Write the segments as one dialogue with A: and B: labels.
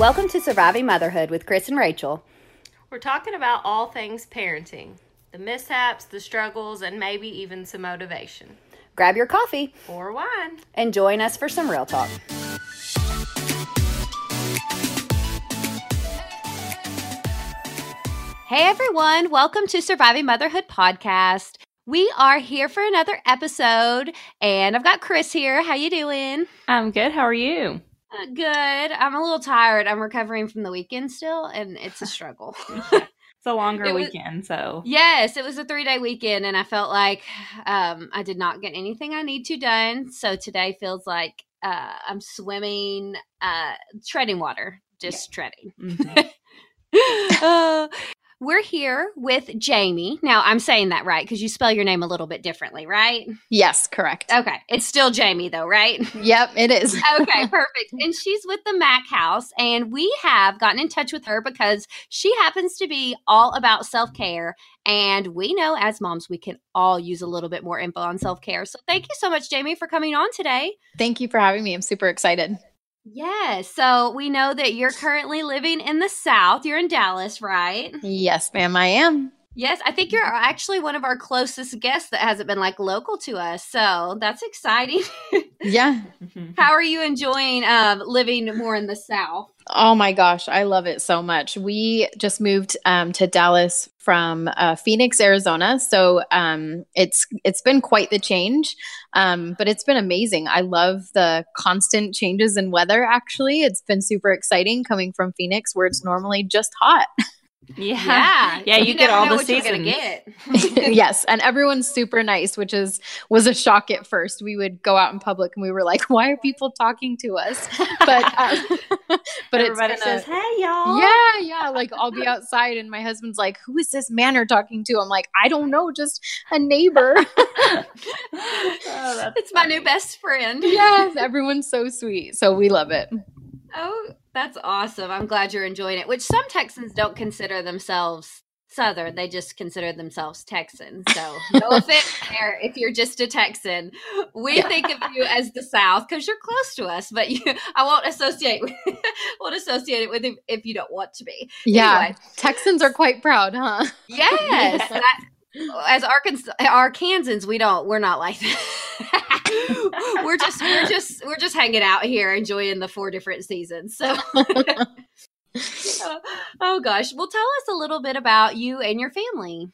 A: Welcome to Surviving Motherhood with Chris and Rachel.
B: We're talking about all things parenting the mishaps, the struggles, and maybe even some motivation.
A: Grab your coffee
B: Or wine.
A: and join us for some real talk. Hey everyone, welcome to Surviving Motherhood podcast. We are here for another episode and I've got Chris here. How you doing?
C: I'm good. How are you?
A: Uh, good. I'm a little tired. I'm recovering from the weekend still and it's a struggle.
C: It's a longer
A: It was-
C: weekend, so
A: Yes, it was a three day weekend, and I felt like um, I did not get anything I need to done. So today feels like uh, I'm swimming, uh, treading water, just treading.
C: mhm.
A: Uh, we're here with Jamie. Now, I'm saying that right because you spell your name a little bit differently, right?
D: Yes, correct.
A: Okay. It's still Jamie, though, right?
D: Yep, it is.
A: okay, perfect. And she's with the Mac House, and we have gotten in touch with her because she happens to be all about self care. And we know as moms, we can all use a little bit more info on self care. So thank you so much, Jamie, for coming on today.
D: Thank you for having me. I'm super excited.
A: Yes. So we know that you're currently living in the South. You're in Dallas, right?
D: Yes, ma'am, I am.
A: Yes. I think you're actually one of our closest guests that hasn't been like local to us. So that's exciting.
D: Yeah.
A: How are you enjoying um, living more in the South?
D: Oh my gosh, I love it so much. We just moved um, to Dallas from uh, Phoenix, Arizona, so um, it's it's been quite the change, um, but it's been amazing. I love the constant changes in weather. Actually, it's been super exciting coming from Phoenix, where it's normally just hot.
C: Yeah.
A: Yeah.
C: Yeah, you get all the
A: what you're gonna
C: seasons.
A: get.
D: yes, and everyone's super nice, which is was a shock at first. We would go out in public and we were like, "Why are people talking to us?" But um, but
C: Everybody
D: it's a-
C: says, "Hey, y'all."
D: yeah, yeah. Like I'll be outside and my husband's like, "Who is this man you're talking to?" I'm like, "I don't know, just a neighbor."
C: Oh, that's
A: it's my new best friend.
D: yes, everyone's so sweet, so we love it.
A: Oh, that's awesome. I'm glad you're enjoying it, which some Texans don't consider themselves Southern. They just consider themselves Texans. So, no offense there if you're just a Texan. We
D: Yeah.
A: think of you as the South because you're close to us, but you, I won't associate with, won't associate it with if, if you don't want to be.
D: Yeah,
A: Anyway.
D: Texans are quite proud, huh?
A: Yes.
C: Yeah.
A: that- as Arkansas Arkansans, we don't we're not like that. We're just we're just we're just hanging out here enjoying the four different seasons. So oh gosh. Well tell us a little bit about you and your family.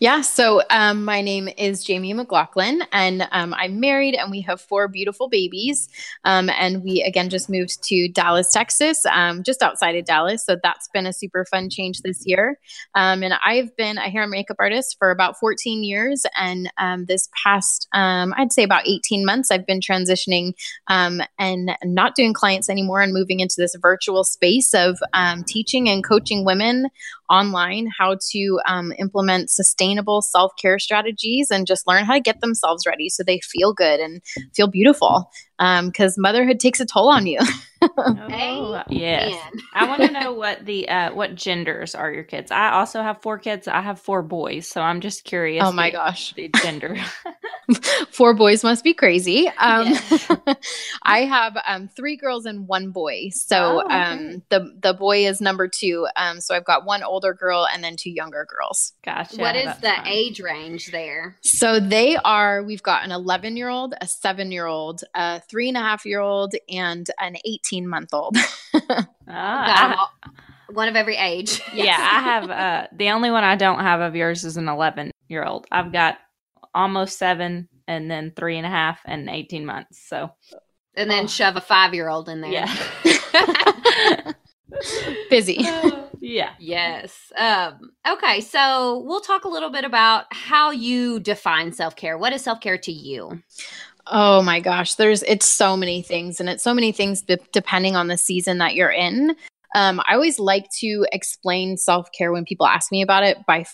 D: Yeah, so um, my name is Jamie McLaughlin, and um, I'm married, and we have four beautiful babies. Um, and we again just moved to Dallas, Texas, um, just outside of Dallas. So that's been a super fun change this year. Um, and I've been a hair and makeup artist for about 14 years, and um, this past, I'd say about 18 months, I've been transitioning and not doing clients anymore, and moving into this virtual space of teaching and coaching women online how to um, implement sustainable self care strategies and just learn how to get themselves ready so they feel good and feel beautiful. Because motherhood takes a toll on you.
C: Oh, yes.
A: Man.
C: I want to know what the uh, what genders are your kids. I also have four kids. I have four boys, so I'm just curious.
D: oh my
C: the-
D: gosh.
C: the gender.
D: Four boys must be crazy. Um,
A: Yes.
D: I have um, three girls and one boy. So
C: Oh, okay.
D: um, the the boy is number two. Um, so I've got one older girl and then two younger girls.
C: Gotcha.
A: what is the
C: fun.
A: age range there?
D: So they are, we've got an 11 year old, a seven year old, a three and a half year old, and an 18 month old.
C: Ah,
A: Got 'em
C: I-
A: all- one of every age.
C: yeah, I have. Uh, the only one I don't have of yours is an 11 year old. I've got almost seven, and then three and a half, and 18 months. So
A: And then
C: Oh.
A: shove a five year old in there.
C: yeah.
D: Busy.
C: yeah. Yeah.
A: Yes. Um, okay, so we'll talk a little bit about how you define self care. What is self care to you?
D: Oh my gosh, there's it's so many things, and it's so many things b- depending on the season that you're in. Um, I always like to explain self care when people ask me about it by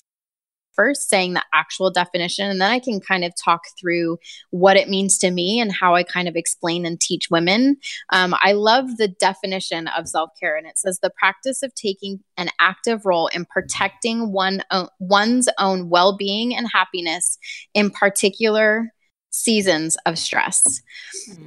D: first saying the actual definition and then I can kind of talk through what it means to me and how I kind of explain and teach women. Um, I love the definition of self care and it says the practice of taking an active role in protecting one one's own well being and happiness, in particular seasons of stress.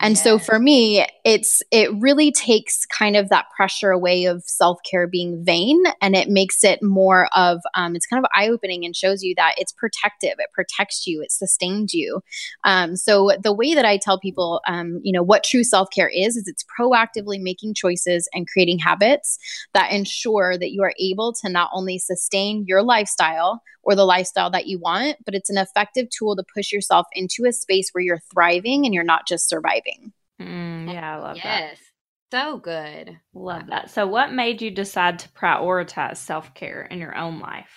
D: And so for me, it's it really takes kind of that pressure away of self care being vain, and it makes it more of um, it's kind of eye opening and shows you that it's protective, it protects you, it sustains you. Um, so the way that I tell people, um, you know, what true self care is, is it's proactively making choices and creating habits that ensure that you are able to not only sustain your lifestyle or the lifestyle that you want, but it's an effective tool to push yourself into a space where you're thriving and you're not just surviving.
C: Mm, yeah, I love
A: yes.
C: that.
A: So good.
C: Love that. So, what made you decide to prioritize self care in your own life?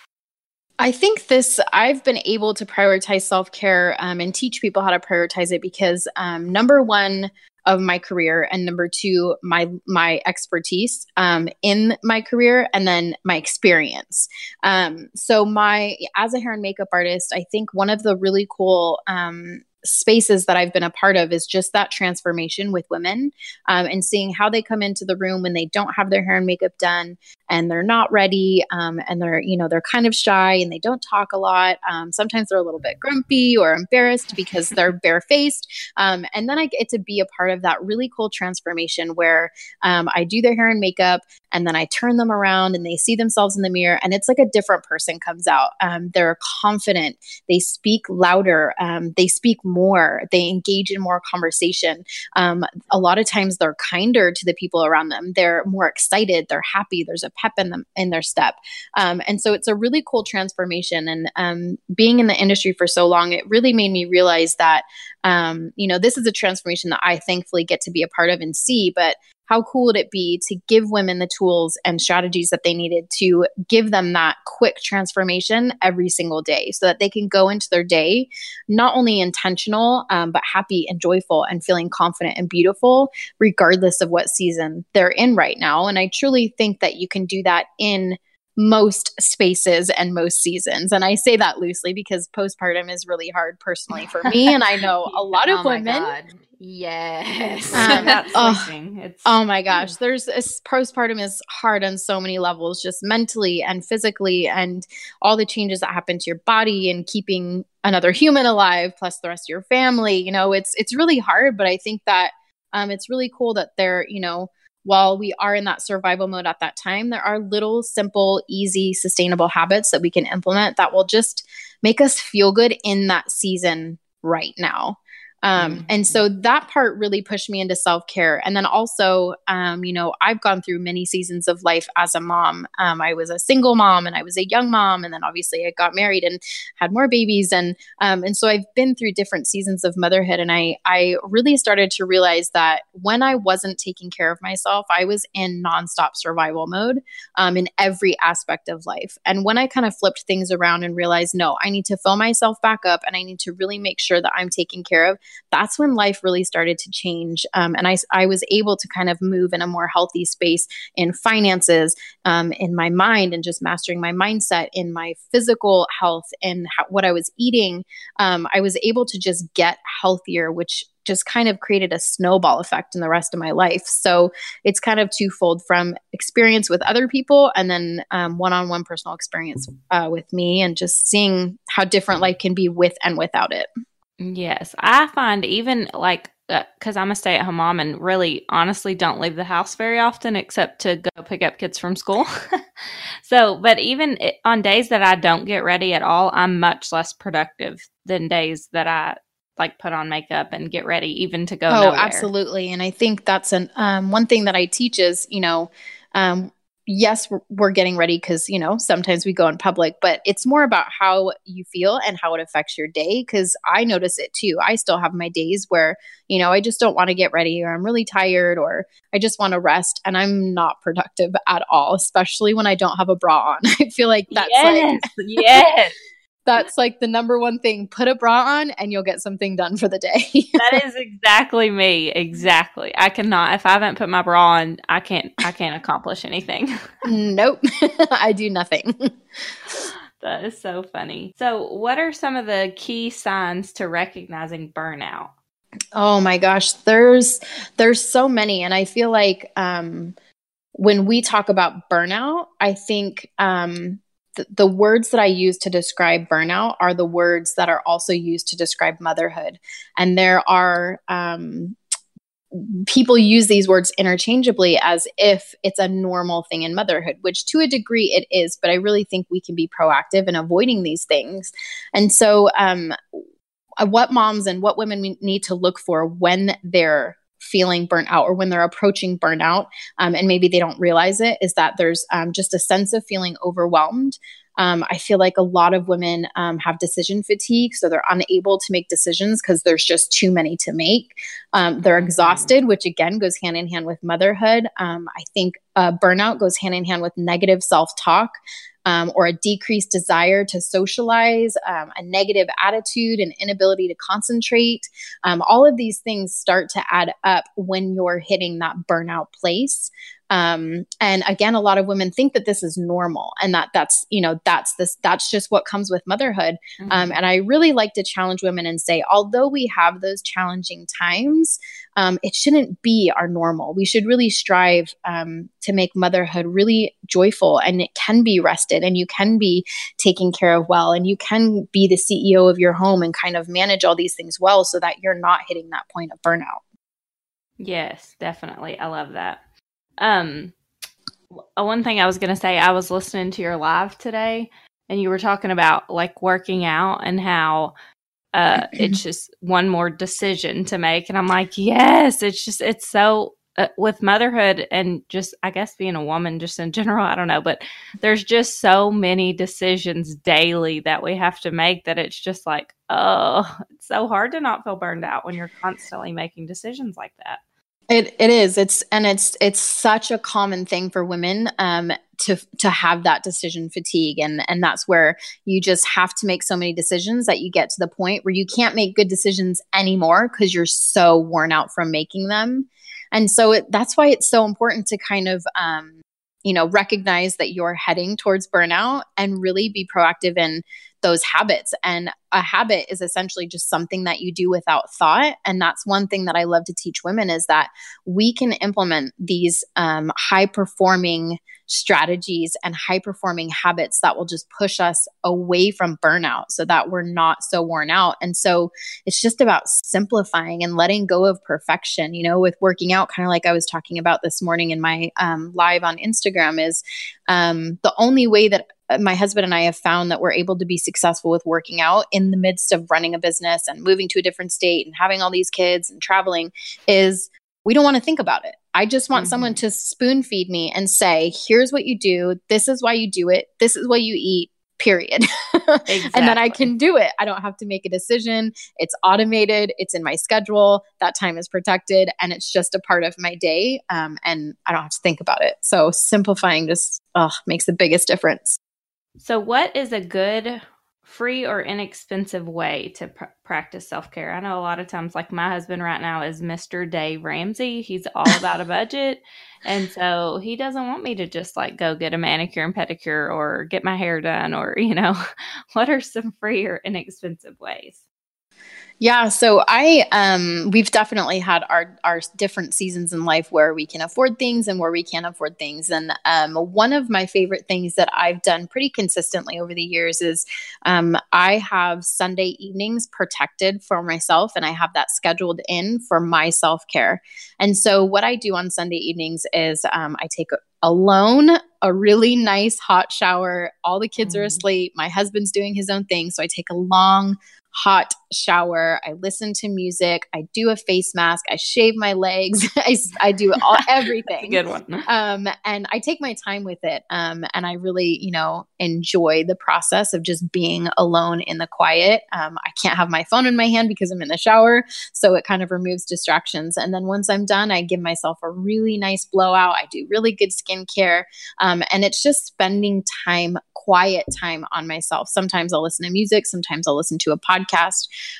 D: I think this, I've been able to prioritize self care um, and teach people how to prioritize it because, um, number one, of my career and number two my my expertise um, in my career and then my experience um, so my as a hair and makeup artist i think one of the really cool um, spaces that I've been a part of is just that transformation with women um, and seeing how they come into the room when they don't have their hair and makeup done and they're not ready um, and they're you know they're kind of shy and they don't talk a lot. Um, sometimes they're a little bit grumpy or embarrassed because they're barefaced. Um, and then i get to be a part of that really cool transformation where um, i do their hair and makeup and then i turn them around and they see themselves in the mirror and it's like a different person comes out. Um, they're confident. They speak louder. Um, they speak more. They engage in more conversation. A lot of times they're kinder to the people around them. They're more excited. They're happy. There's a pep in them in their step. Um, and so it's a really cool transformation. And um, being in the industry for so long, it really made me realize that um, you know this is a transformation that I thankfully get to be a part of and see. But how cool would it be to give women the tools and strategies that they needed to give them that quick transformation every single day so that they can go into their day not only intentional, um, but happy and joyful and feeling confident and beautiful, regardless of what season they're in right now. And I truly think that you can do that in most spaces and most seasons. And I say that loosely because postpartum is really hard personally for me. And I know a lot of
A: oh
D: women.
A: Yes.
D: Um,
C: That's
D: oh.
C: It's
D: Oh my gosh, there's a, postpartum is hard on so many levels, just mentally and physically, and all the changes that happen to your body and keeping another human alive, plus the rest of your family. You know, it's it's really hard, but I think that um, it's really cool that they're you know while we are in that survival mode at that time, there are little, simple, easy, sustainable habits that we can implement that will just make us feel good in that season right now. Um, mm-hmm. And so that part really pushed me into self care. And then also, um, you know, I've gone through many seasons of life as a mom. Um, I was a single mom and I was a young mom. And then obviously I got married and had more babies. And, um, and so I've been through different seasons of motherhood. And I, I really started to realize that when I wasn't taking care of myself, I was in nonstop survival mode um, in every aspect of life. And when I kind of flipped things around and realized, no, I need to fill myself back up and I need to really make sure that I'm taken care of that's when life really started to change. Um, and I, I was able to kind of move in a more healthy space in finances, um, in my mind, and just mastering my mindset, in my physical health, and how, what I was eating. Um, I was able to just get healthier, which just kind of created a snowball effect in the rest of my life. So it's kind of twofold from experience with other people and then one on one personal experience uh, with me and just seeing how different life can be with and without it.
C: Yes, I find even like because uh, I'm a stay at home mom and really honestly don't leave the house very often except to go pick up kids from school. so, but even on days that I don't get ready at all, I'm much less productive than days that I like put on makeup and get ready even to go. Oh, nowhere.
D: absolutely. And I think that's an um, one thing that I teach is, you know, um, yes, we're, getting ready because, you know, sometimes we go in public, but it's more about how you feel and how it affects your day. Cause I notice it too. I still have my days where, you know, I just don't want to get ready or I'm really tired or I just want to rest and I'm not productive at all, especially when I don't have a bra on. I feel like that's
C: yes,
D: like,
C: yes.
D: That's like the number one thing. Put a bra on and you'll get something done for the day.
C: that is exactly me. Exactly. I cannot if I haven't put my bra on, I can't I can't accomplish anything.
D: nope. I do nothing.
C: that is so funny. So, what are some of the key signs to recognizing burnout?
D: Oh my gosh, there's there's so many and I feel like um when we talk about burnout, I think um the, words that I use to describe burnout are the words that are also used to describe motherhood. And there are um, people use these words interchangeably as if it's a normal thing in motherhood, which to a degree it is, but I really think we can be proactive in avoiding these things. And so, um, what moms and what women need to look for when they're feeling burnt out or when they're approaching burnout um, and maybe they don't realize it is that there's um, just a sense of feeling overwhelmed um, I feel like a lot of women um, have decision fatigue, so they're unable to make decisions because there's just too many to make. Um, they're mm-hmm. exhausted, which again goes hand in hand with motherhood. Um, I think uh, burnout goes hand in hand with negative self talk um, or a decreased desire to socialize, um, a negative attitude, an inability to concentrate. Um, all of these things start to add up when you're hitting that burnout place. Um, and again, a lot of women think that this is normal and that that's, you know, that's this, that's just what comes with motherhood. Um, mm-hmm. Um, and I really like to challenge women and say, although we have those challenging times, um, it shouldn't be our normal. We should really strive um, to make motherhood really joyful and it can be rested and you can be taken care of well and you can be the CEO of your home and kind of manage all these things well so that you're not hitting that point of burnout.
C: Yes, definitely. I love that. Um, one thing I was going to say, I was listening to your live today and you were talking about like working out and how uh it's just one more decision to make and i'm like yes it's just it's so uh, with motherhood and just i guess being a woman just in general i don't know but there's just so many decisions daily that we have to make that it's just like oh it's so hard to not feel burned out when you're constantly making decisions like that
D: it it is. It's and it's it's such a common thing for women um, to to have that decision fatigue, and and that's where you just have to make so many decisions that you get to the point where you can't make good decisions anymore because you're so worn out from making them. And so it, that's why it's so important to kind of um, you know recognize that you're heading towards burnout and really be proactive in those habits. And a habit is essentially just something that you do without thought. And that's one thing that I love to teach women is that we can implement these um, high performing strategies and high performing habits that will just push us away from burnout so that we're not so worn out. And so it's just about simplifying and letting go of perfection. You know, with working out, kind of like I was talking about this morning in my um, live on Instagram, is um, the only way that my husband and I have found that we're able to be successful with working out in the midst of running a business and moving to a different state and having all these kids and traveling is we don't want to think about it. I just want mm-hmm. someone to spoon feed me and say, here's what you do. This is why you do it. This is what you eat, period. Exactly. and then I can do it. I don't have to make a decision. It's automated, it's in my schedule. That time is protected, and it's just a part of my day. Um, and I don't have to think about it. So simplifying just oh, makes the biggest difference.
C: So, what is a good, free, or inexpensive way to pr- practice self care? I know a lot of times, like my husband right now is Mr. Dave Ramsey. He's all about a budget. And so he doesn't want me to just like go get a manicure and pedicure or get my hair done or, you know, what are some free or inexpensive ways?
D: Yeah, so I um we've definitely had our our different seasons in life where we can afford things and where we can't afford things. And um one of my favorite things that I've done pretty consistently over the years is um I have Sunday evenings protected for myself and I have that scheduled in for my self-care. And so what I do on Sunday evenings is um I take alone a really nice hot shower. All the kids mm. are asleep. My husband's doing his own thing. So I take a long, hot shower. I listen to music. I do a face mask. I shave my legs. I, I do all, everything.
C: good one.
D: Um, and I take my time with it. Um, and I really, you know, enjoy the process of just being alone in the quiet. Um, I can't have my phone in my hand because I'm in the shower. So it kind of removes distractions. And then once I'm done, I give myself a really nice blowout. I do really good skincare. Um, and it's just spending time, quiet time on myself. Sometimes I'll listen to music. Sometimes I'll listen to a podcast.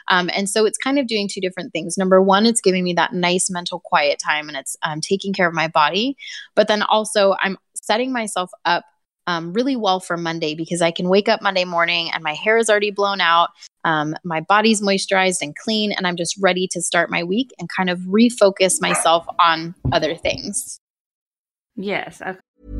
D: Um, and so it's kind of doing two different things. Number one, it's giving me that nice mental quiet time and it's um, taking care of my body. But then also, I'm setting myself up um, really well for Monday because I can wake up Monday morning and my hair is already blown out. Um, my body's moisturized and clean, and I'm just ready to start my week and kind of refocus myself on other things.
C: Yes. Okay.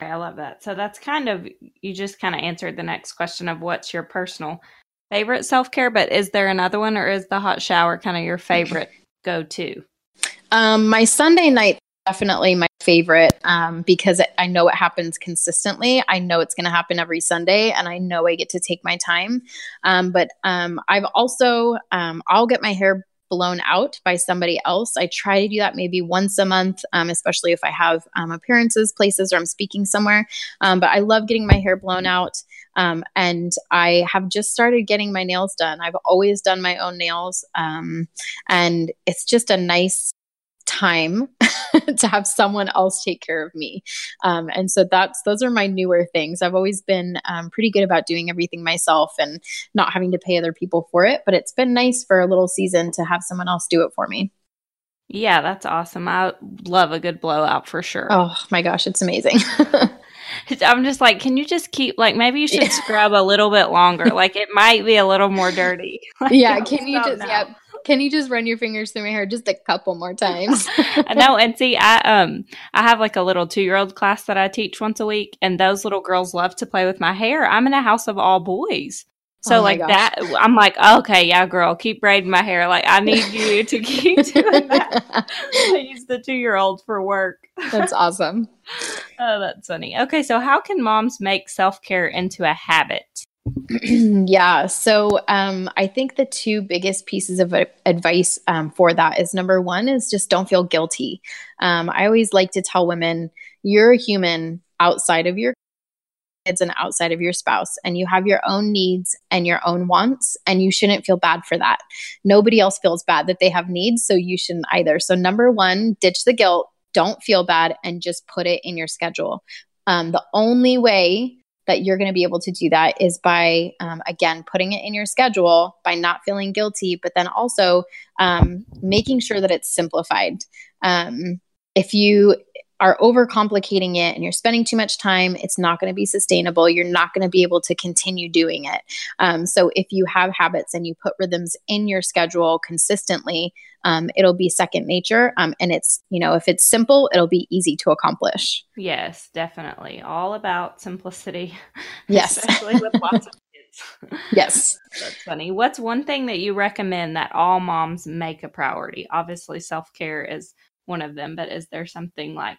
C: I love that. So that's kind of, you just kind of answered the next question of what's your personal favorite self care, but is there another one or is the hot shower kind of your favorite go to?
D: Um, my Sunday night definitely my favorite um, because I know it happens consistently. I know it's going to happen every Sunday, and I know I get to take my time. Um, but um, I've also um, I'll get my hair blown out by somebody else. I try to do that maybe once a month, um, especially if I have um, appearances, places, or I'm speaking somewhere. but I love getting my hair blown out. Um, and I have just started getting my nails done. I've always done my own nails. Um, and it's just a nice time to have someone else take care of me. Um, and so that's those are my newer things. I've always been um, pretty good about doing everything myself and not having to pay other people for it. But it's been nice for a little season to have someone else do it for me.
C: Yeah, that's awesome. I love a good blowout for sure.
D: Oh my gosh, it's amazing.
C: I'm just like, can you just keep like maybe you should scrub a little bit longer? Like it might be a little more dirty. Like,
D: yeah, can you just now. yeah can you just run your fingers through my hair just a couple more times?
C: Know. And see, I um I have like a little two year old class that I teach once a week, and those little girls love to play with my hair. I'm in a house of all boys. So oh like gosh. that, I'm like, okay, yeah, girl, keep braiding my hair. Like I need you to keep doing that. I use the two year old for work.
D: That's awesome.
C: oh, that's funny. Okay, so how can moms make self care into a habit?
D: yeah. So um, I think the two biggest pieces of advice um, for that is number one is just don't feel guilty. Um, I always like to tell women you're a human outside of your kids and outside of your spouse, and you have your own needs and your own wants, and you shouldn't feel bad for that. Nobody else feels bad that they have needs, so you shouldn't either. So, number one, ditch the guilt. Don't feel bad and just put it in your schedule. Um, the only way that you're going to be able to do that is by um, again putting it in your schedule by not feeling guilty but then also um, making sure that it's simplified um, if you are overcomplicating it and you're spending too much time, it's not going to be sustainable. You're not going to be able to continue doing it. Um, so, if you have habits and you put rhythms in your schedule consistently, um, it'll be second nature. Um, and it's, you know, if it's simple, it'll be easy to accomplish.
C: Yes, definitely. All about simplicity.
D: Yes.
C: Especially with lots of kids.
D: Yes.
C: That's funny. What's one thing that you recommend that all moms make a priority? Obviously, self care is one of them, but is there something like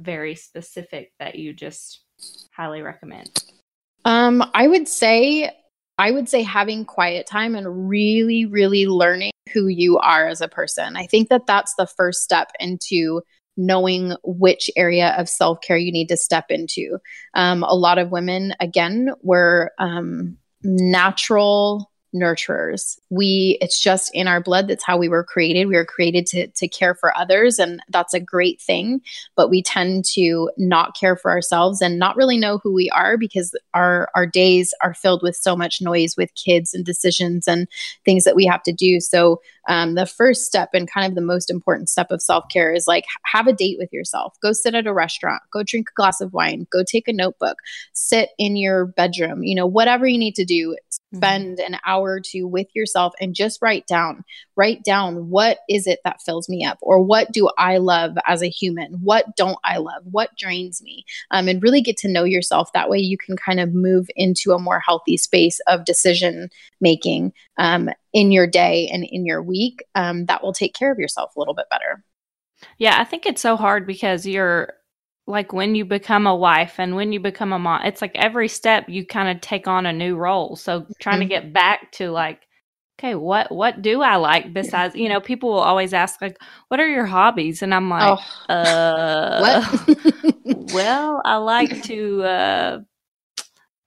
C: very specific that you just highly recommend?
D: Um, I would say I would say having quiet time and really, really learning who you are as a person. I think that that's the first step into knowing which area of self care you need to step into. Um, a lot of women, again, were um, natural nurturers. We it's just in our blood. That's how we were created. We were created to to care for others and that's a great thing, but we tend to not care for ourselves and not really know who we are because our our days are filled with so much noise with kids and decisions and things that we have to do. So um, the first step and kind of the most important step of self care is like have a date with yourself. Go sit at a restaurant, go drink a glass of wine, go take a notebook, sit in your bedroom, you know, whatever you need to do, mm-hmm. spend an hour or two with yourself and just write down, write down what is it that fills me up or what do I love as a human? What don't I love? What drains me? Um, and really get to know yourself. That way you can kind of move into a more healthy space of decision making um, in your day and in your week um, that will take care of yourself a little bit better.
C: Yeah, I think it's so hard because you're like when you become a wife and when you become a mom, it's like every step you kind of take on a new role. So trying mm-hmm. to get back to like, okay, what what do I like besides you know, people will always ask like, what are your hobbies? And I'm like, oh. uh well, I like to uh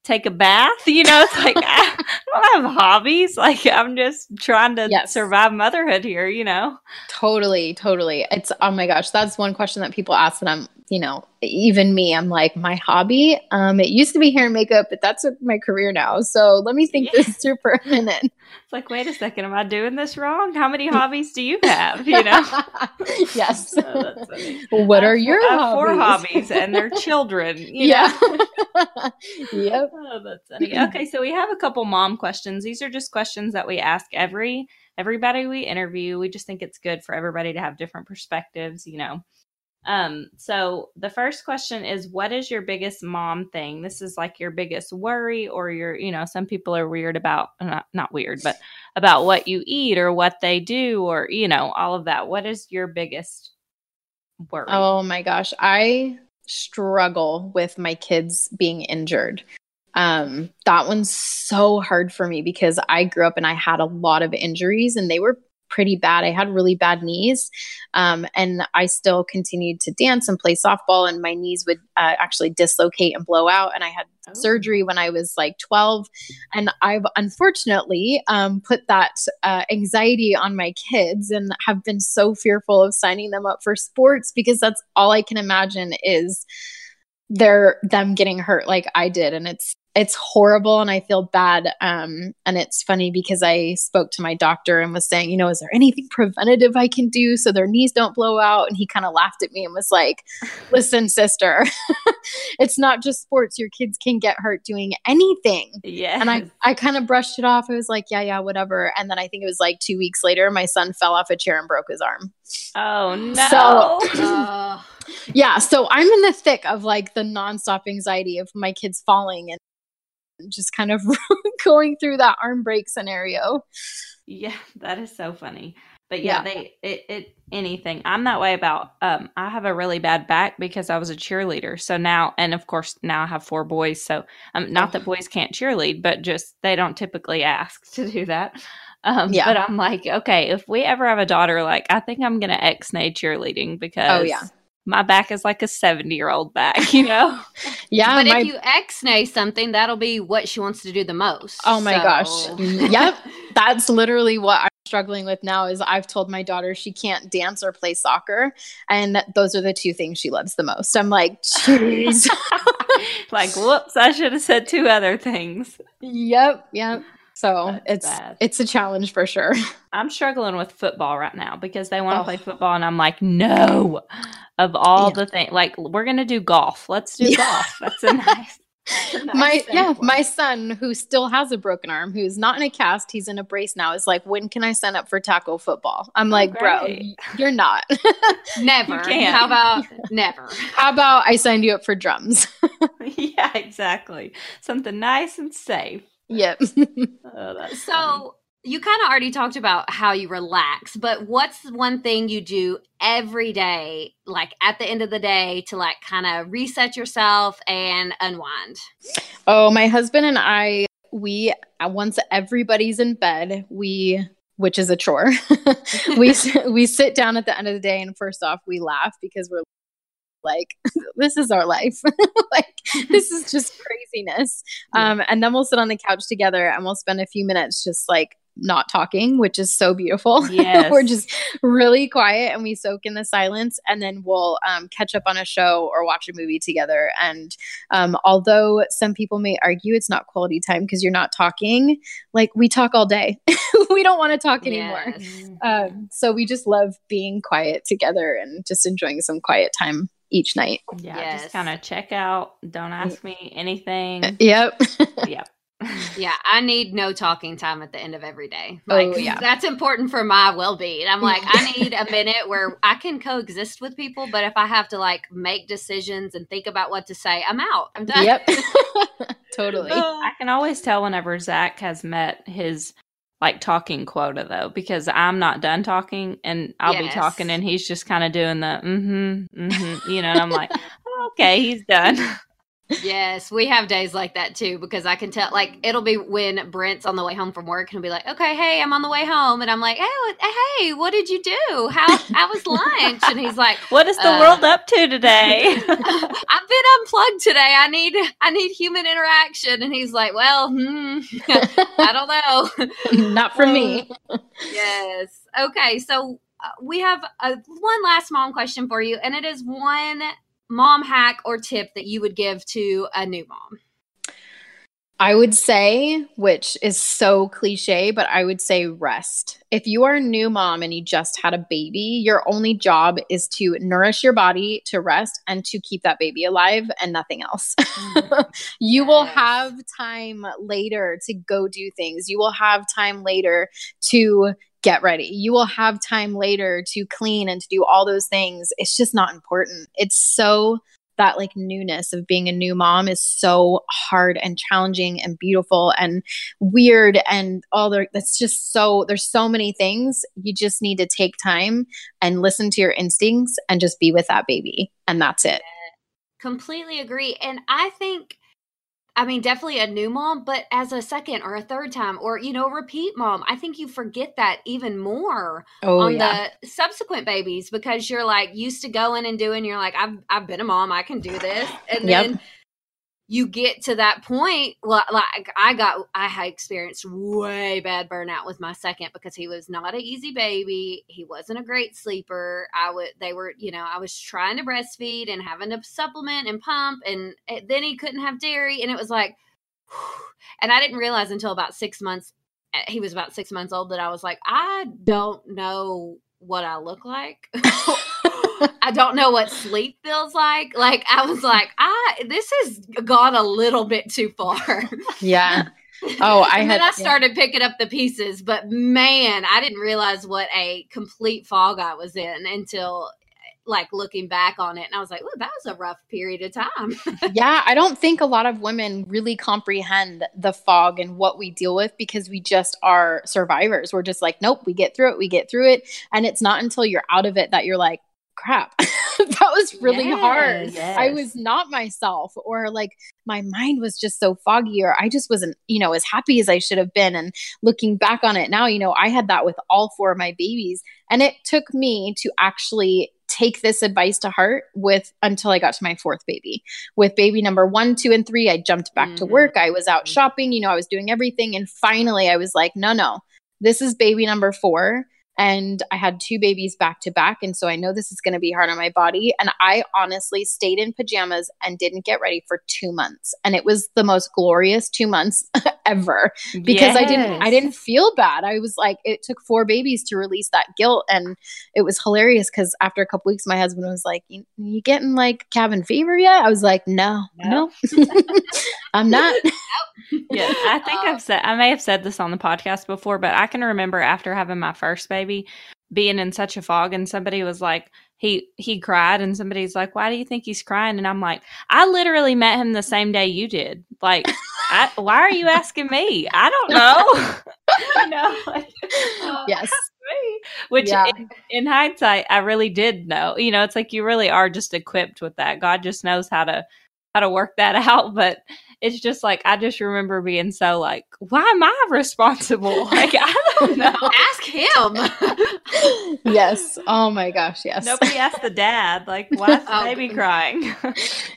C: take a bath. You know, it's like I don't have hobbies. Like I'm just trying to yes. survive motherhood here. You know,
D: totally, totally. It's oh my gosh, that's one question that people ask, and I'm you know, even me, I'm like, my hobby, um, it used to be hair and makeup, but that's my career now. So let me think yeah. this through for a minute.
C: It's like, wait a second, am I doing this wrong? How many hobbies do you have? You know?
D: yes. Oh, what are your
C: four,
D: hobbies?
C: four hobbies and their children. yeah.
D: yep.
C: Oh, that's funny. Okay, so we have a couple mom questions. These are just questions that we ask every everybody we interview. We just think it's good for everybody to have different perspectives, you know. Um, so the first question is what is your biggest mom thing? This is like your biggest worry or your, you know, some people are weird about not, not weird, but about what you eat or what they do or, you know, all of that. What is your biggest worry?
D: Oh my gosh, I struggle with my kids being injured. Um, that one's so hard for me because I grew up and I had a lot of injuries and they were pretty bad. I had really bad knees, um, and I still continued to dance and play softball, and my knees would uh, actually dislocate and blow out. And I had oh. surgery when I was like 12, and I've unfortunately um, put that uh, anxiety on my kids, and have been so fearful of signing them up for sports because that's all I can imagine is they're them getting hurt like I did, and it's it's horrible and I feel bad. Um, and it's funny because I spoke to my doctor and was saying, you know, is there anything preventative I can do so their knees don't blow out? And he kind of laughed at me and was like, listen, sister, it's not just sports. Your kids can get hurt doing anything.
C: Yeah.
D: And I, I kind of brushed it off. I was like, yeah, yeah, whatever. And then I think it was like two weeks later, my son fell off a chair and broke his arm.
C: Oh, no. So,
D: yeah. So I'm in the thick of like the nonstop anxiety of my kids falling and just kind of going through that arm break scenario.
C: Yeah, that is so funny. But yeah, yeah, they it, it anything. I'm that way about um I have a really bad back because I was a cheerleader. So now and of course now I have four boys. So um not that boys can't cheerlead, but just they don't typically ask to do that. Um yeah. but I'm like, okay, if we ever have a daughter, like I think I'm gonna ex nay cheerleading because oh yeah my back is like a 70 year old back, you know?
D: yeah.
A: But my... if you ex-nay something, that'll be what she wants to do the most.
D: Oh my so. gosh. yep. That's literally what I'm struggling with now is I've told my daughter she can't dance or play soccer. And those are the two things she loves the most. I'm like, jeez.
C: like, whoops, I should have said two other things.
D: Yep. Yep. So That's it's bad. it's a challenge for sure.
C: I'm struggling with football right now because they want to oh. play football, and I'm like, no. Of all yeah. the things, like we're gonna do golf. Let's do yeah. golf. That's a nice. nice
D: my yeah, my son who still has a broken arm, who's not in a cast, he's in a brace now. Is like, when can I sign up for tackle football? I'm oh, like, bro, you're not.
A: never. How about never?
D: How about I signed you up for drums?
C: yeah, exactly. Something nice and safe.
D: Yep.
A: oh, so funny. you kind of already talked about how you relax, but what's one thing you do every day, like at the end of the day, to like kind of reset yourself and unwind?
D: Oh, my husband and I, we uh, once everybody's in bed, we which is a chore. we we sit down at the end of the day and first off we laugh because we're like this is our life like this is just craziness um and then we'll sit on the couch together and we'll spend a few minutes just like not talking, which is so beautiful.
C: Yes.
D: We're just really quiet and we soak in the silence, and then we'll um, catch up on a show or watch a movie together. And um, although some people may argue it's not quality time because you're not talking, like we talk all day. we don't want to talk anymore.
A: Yes.
D: Um, so we just love being quiet together and just enjoying some quiet time each night.
C: Yeah,
A: Yes.
C: just kind of check out. Don't mm. ask me anything.
D: Uh, yep.
C: yep.
A: Yeah, I need no talking time at the end of every day.
D: Oh,
A: Like
D: yeah.
A: that's important for my well-being. I'm like I need a minute where I can coexist with people, but if I have to like make decisions and think about what to say, I'm out. I'm done.
D: yep. totally.
C: I can always tell whenever Zach has met his like talking quota though, because I'm not done talking and I'll be talking and he's just kind of doing the mm-hmm, mm-hmm, you know, and I'm like, "Oh, okay, he's done.
A: Yes, we have days like that too because I can tell like it'll be when Brent's on the way home from work and he'll be like, "Okay, hey, I'm on the way home," and I'm like, "Hey, what- hey, what did you do? How how was lunch?" And he's like,
C: What is the
A: Uh,
C: world up to today?
A: I've been unplugged today. I need I need human interaction. And he's like, Well, hmm, I don't know.
D: Not for me.
A: yes. Okay. So uh, we have a, one last mom question for you, and it is one mom hack or tip that you would give to a new mom.
D: I would say, which is so cliche, but I would say rest. If you are a new mom and you just had a baby, your only job is to nourish your body, to rest, and to keep that baby alive and nothing else. Mm. you will have time later to go do things. You will have time later to get ready. You will have time later to clean and to do all those things. It's just not important. It's so that like newness of being a new mom is so hard and challenging and beautiful and weird and all the that's just so there's so many things you just need to take time and listen to your instincts and just be with that baby and that's it
A: Completely agree. And I think, I mean, definitely a new mom, but as a second or a third time or, you know, repeat mom, I think you forget that even more
D: oh
A: on
D: yeah
A: the subsequent babies because you're like used to going and doing, you're like, I've, I've been a mom, I can do this. And
D: Yep.
A: then you get to that point well like i got i had experienced way bad burnout with my second because he was not an easy baby. He wasn't a great sleeper. I would they were you know i was trying to breastfeed and having to supplement and pump and then he couldn't have dairy and it was like and i didn't realize until about six months eh, he was about six months old that i was like i don't know what i look like I don't know what sleep feels like. Like I was like, I this has gone a little bit too far.
D: yeah oh i
A: and
D: had
A: then I
D: yeah.
A: started picking up the pieces, but man, I didn't realize what a complete fog I was in until like looking back on it, and I was like, "Ooh, that was a rough period of time."
D: yeah, I don't think a lot of women really comprehend the fog and what we deal with because we just are survivors. We're just like, nope, we get through it, we get through it. And it's not until you're out of it that you're like, crap, that was really hard.
A: Yes.
D: I was not myself, or like my mind was just so foggy, or I just wasn't, you know, as happy as I should have been. And looking back on it now, you know, I had that with all four of my babies. And it took me to actually take this advice to heart with until I got to my fourth baby. With baby number one, two, and three, I jumped back to
A: Mhm.
D: work. I was out shopping, you know, I was doing everything. And finally, I was like, no, no, this is baby number four. And I had two babies back to back. And so I know this is going to be hard on my body. And I honestly stayed in pajamas and didn't get ready for two months. And it was the most glorious two months ever because I didn't I didn't feel bad. I was like it took four babies to release that guilt and it was hilarious cuz after a couple weeks my husband was like you, you getting like cabin fever yet? I was like no. No. I'm not.
C: yeah, I think I've said I may have said this on the podcast before, but I can remember after having my first baby being in such a fog and somebody was like he he cried and somebody's like why do you think he's crying? And I'm like I literally met him the same day you did. Like I, why are you asking me? I don't know. You know. Like, uh,
D: yes.
C: me. which
D: Yeah.
C: in, in hindsight I really did know. You know it's like you really are just equipped with that. God just knows how to how to work that out. But it's just like I just remember being so like, why am I responsible? Like I don't know.
A: Ask him.
D: yes. Oh my gosh. Yes.
C: Nobody asked the dad, like, why is the
A: Oh,
C: baby crying?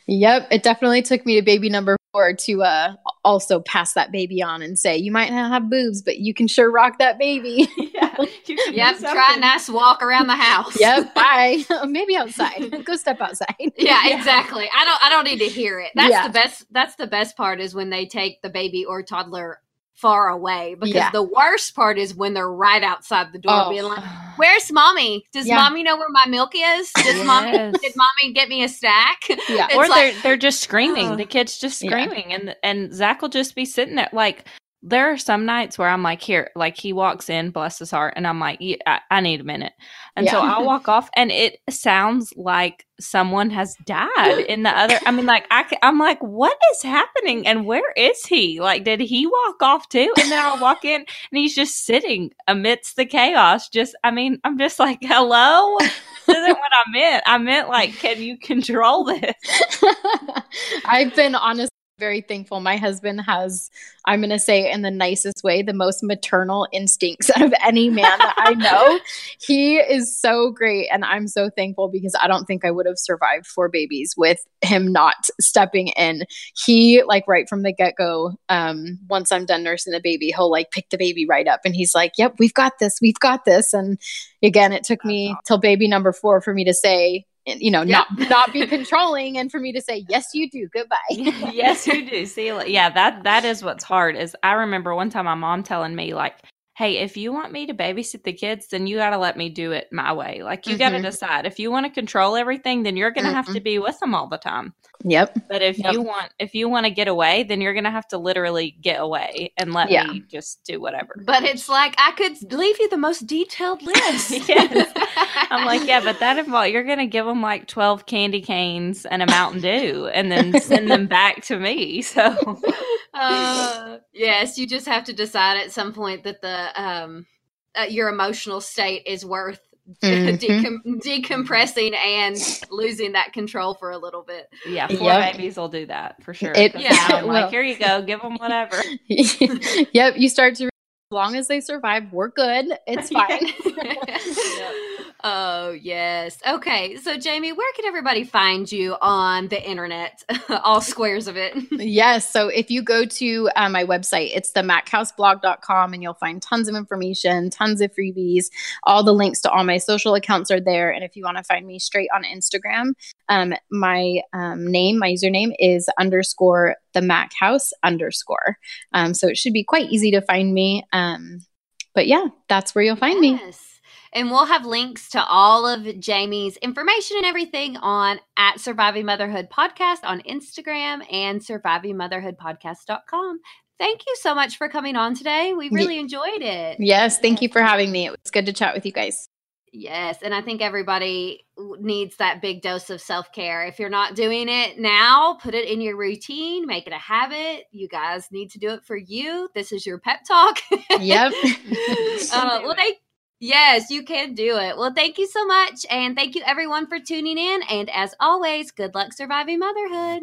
D: Yep. It definitely took me to baby number four to uh, also pass that baby on and say, you might not have boobs, but you can sure rock that baby.
C: yeah. You can
A: Yep, try a
C: something.
A: nice walk around the house.
D: yep. Bye. Maybe outside. Go step outside.
A: Yeah, exactly. I don't I don't need to hear it. That's
D: Yeah.
A: the best that's the best part is when they take the baby or toddler far away because
D: Yeah.
A: the worst part is when they're right outside the door
D: Oh.
A: being like, "Where's mommy? Does
D: Yeah.
A: mommy know where my milk is? Does mommy
C: Yes.
A: did mommy get me a stack?"
D: Yeah.
A: It's
C: or
A: like-
C: they're they're just screaming.
A: Ugh.
C: the kid's just
D: Yeah.
C: screaming, and and Zach will just be sitting there. Like there are some nights where I'm like, here, like he walks in, bless his heart, and I'm like, yeah, I, I need a minute, and so I'll walk off, and it sounds like someone has died in the other. I mean, like I, I'm like, what is happening, and where is he? Like, did he walk off too? And then I'll walk in, and he's just sitting amidst the chaos. Just, I mean, I'm just like, hello. This isn't what I meant. I meant like, can you control this?
D: I've been honestly very thankful. My husband has, I'm going to say in the nicest way, the most maternal instincts out of any man that I know. he is so great. And I'm so thankful because I don't think I would have survived four babies with him not stepping in. He, like, right from the get go, um, once I'm done nursing the baby, he'll like pick the baby right up and he's like, Yep, we've got this. We've got this. And again, it took me till baby number four for me to say, you know,
A: Yeah.
D: not not be controlling and for me to say, Yes, you do. Goodbye.
C: yes, you do. See, yeah, that that is what's hard. Is I remember one time my mom telling me like, "Hey, if you want me to babysit the kids, then you got to let me do it my way. Like, you got to
D: mm-hmm.
C: decide. If you want to control everything, then you're going to have to be with them all the time.
D: Yep.
C: But if
D: Yep.
C: you want, if you want to get away, then you're going to have to literally get away and let
D: Yeah.
C: me just do whatever."
A: But it's like I could leave you the most detailed list.
C: Yes. I'm like, yeah, but that involves you're gonna give them like twelve candy canes and a Mountain Dew, and then send them back to me. So
A: uh, yes, you just have to decide at some point that the um uh, your emotional state is worth
D: Mhm.
A: decom- decompressing and losing that control for a little bit.
C: yeah, four
D: Yep.
C: babies will do that for sure.
D: It-
A: Yeah,
C: I'm like, here you go, give them whatever.
D: yep. You start to, as long as they survive, we're good. It's fine.
A: Oh yes. Okay. So Jamie, where can everybody find you on the internet? All squares of it.
D: yes. So if you go to uh, my website, it's the machouseblog.com and you'll find tons of information, tons of freebies. All the links to all my social accounts are there. And if you want to find me straight on Instagram, um, my um, name, my username is underscore the Mac House underscore. Um, so it should be quite easy to find me. Um, but yeah, that's where you'll find me.
A: And we'll have links to all of Jamie's information and everything on at Surviving Motherhood Podcast on Instagram and survivingmotherhoodpodcast.com. Thank you so much for coming on today. We really enjoyed it.
D: Yes. Thank you for having me. It was good to chat with you guys.
A: Yes, and I think everybody needs that big dose of self care. If you're not doing it now, put it in your routine, make it a habit. You guys need to do it for you. This is your pep talk.
D: Yep.
A: uh, well, thank, yes, you can do it. Well, thank you so much, and thank you everyone for tuning in. And as always, good luck surviving motherhood.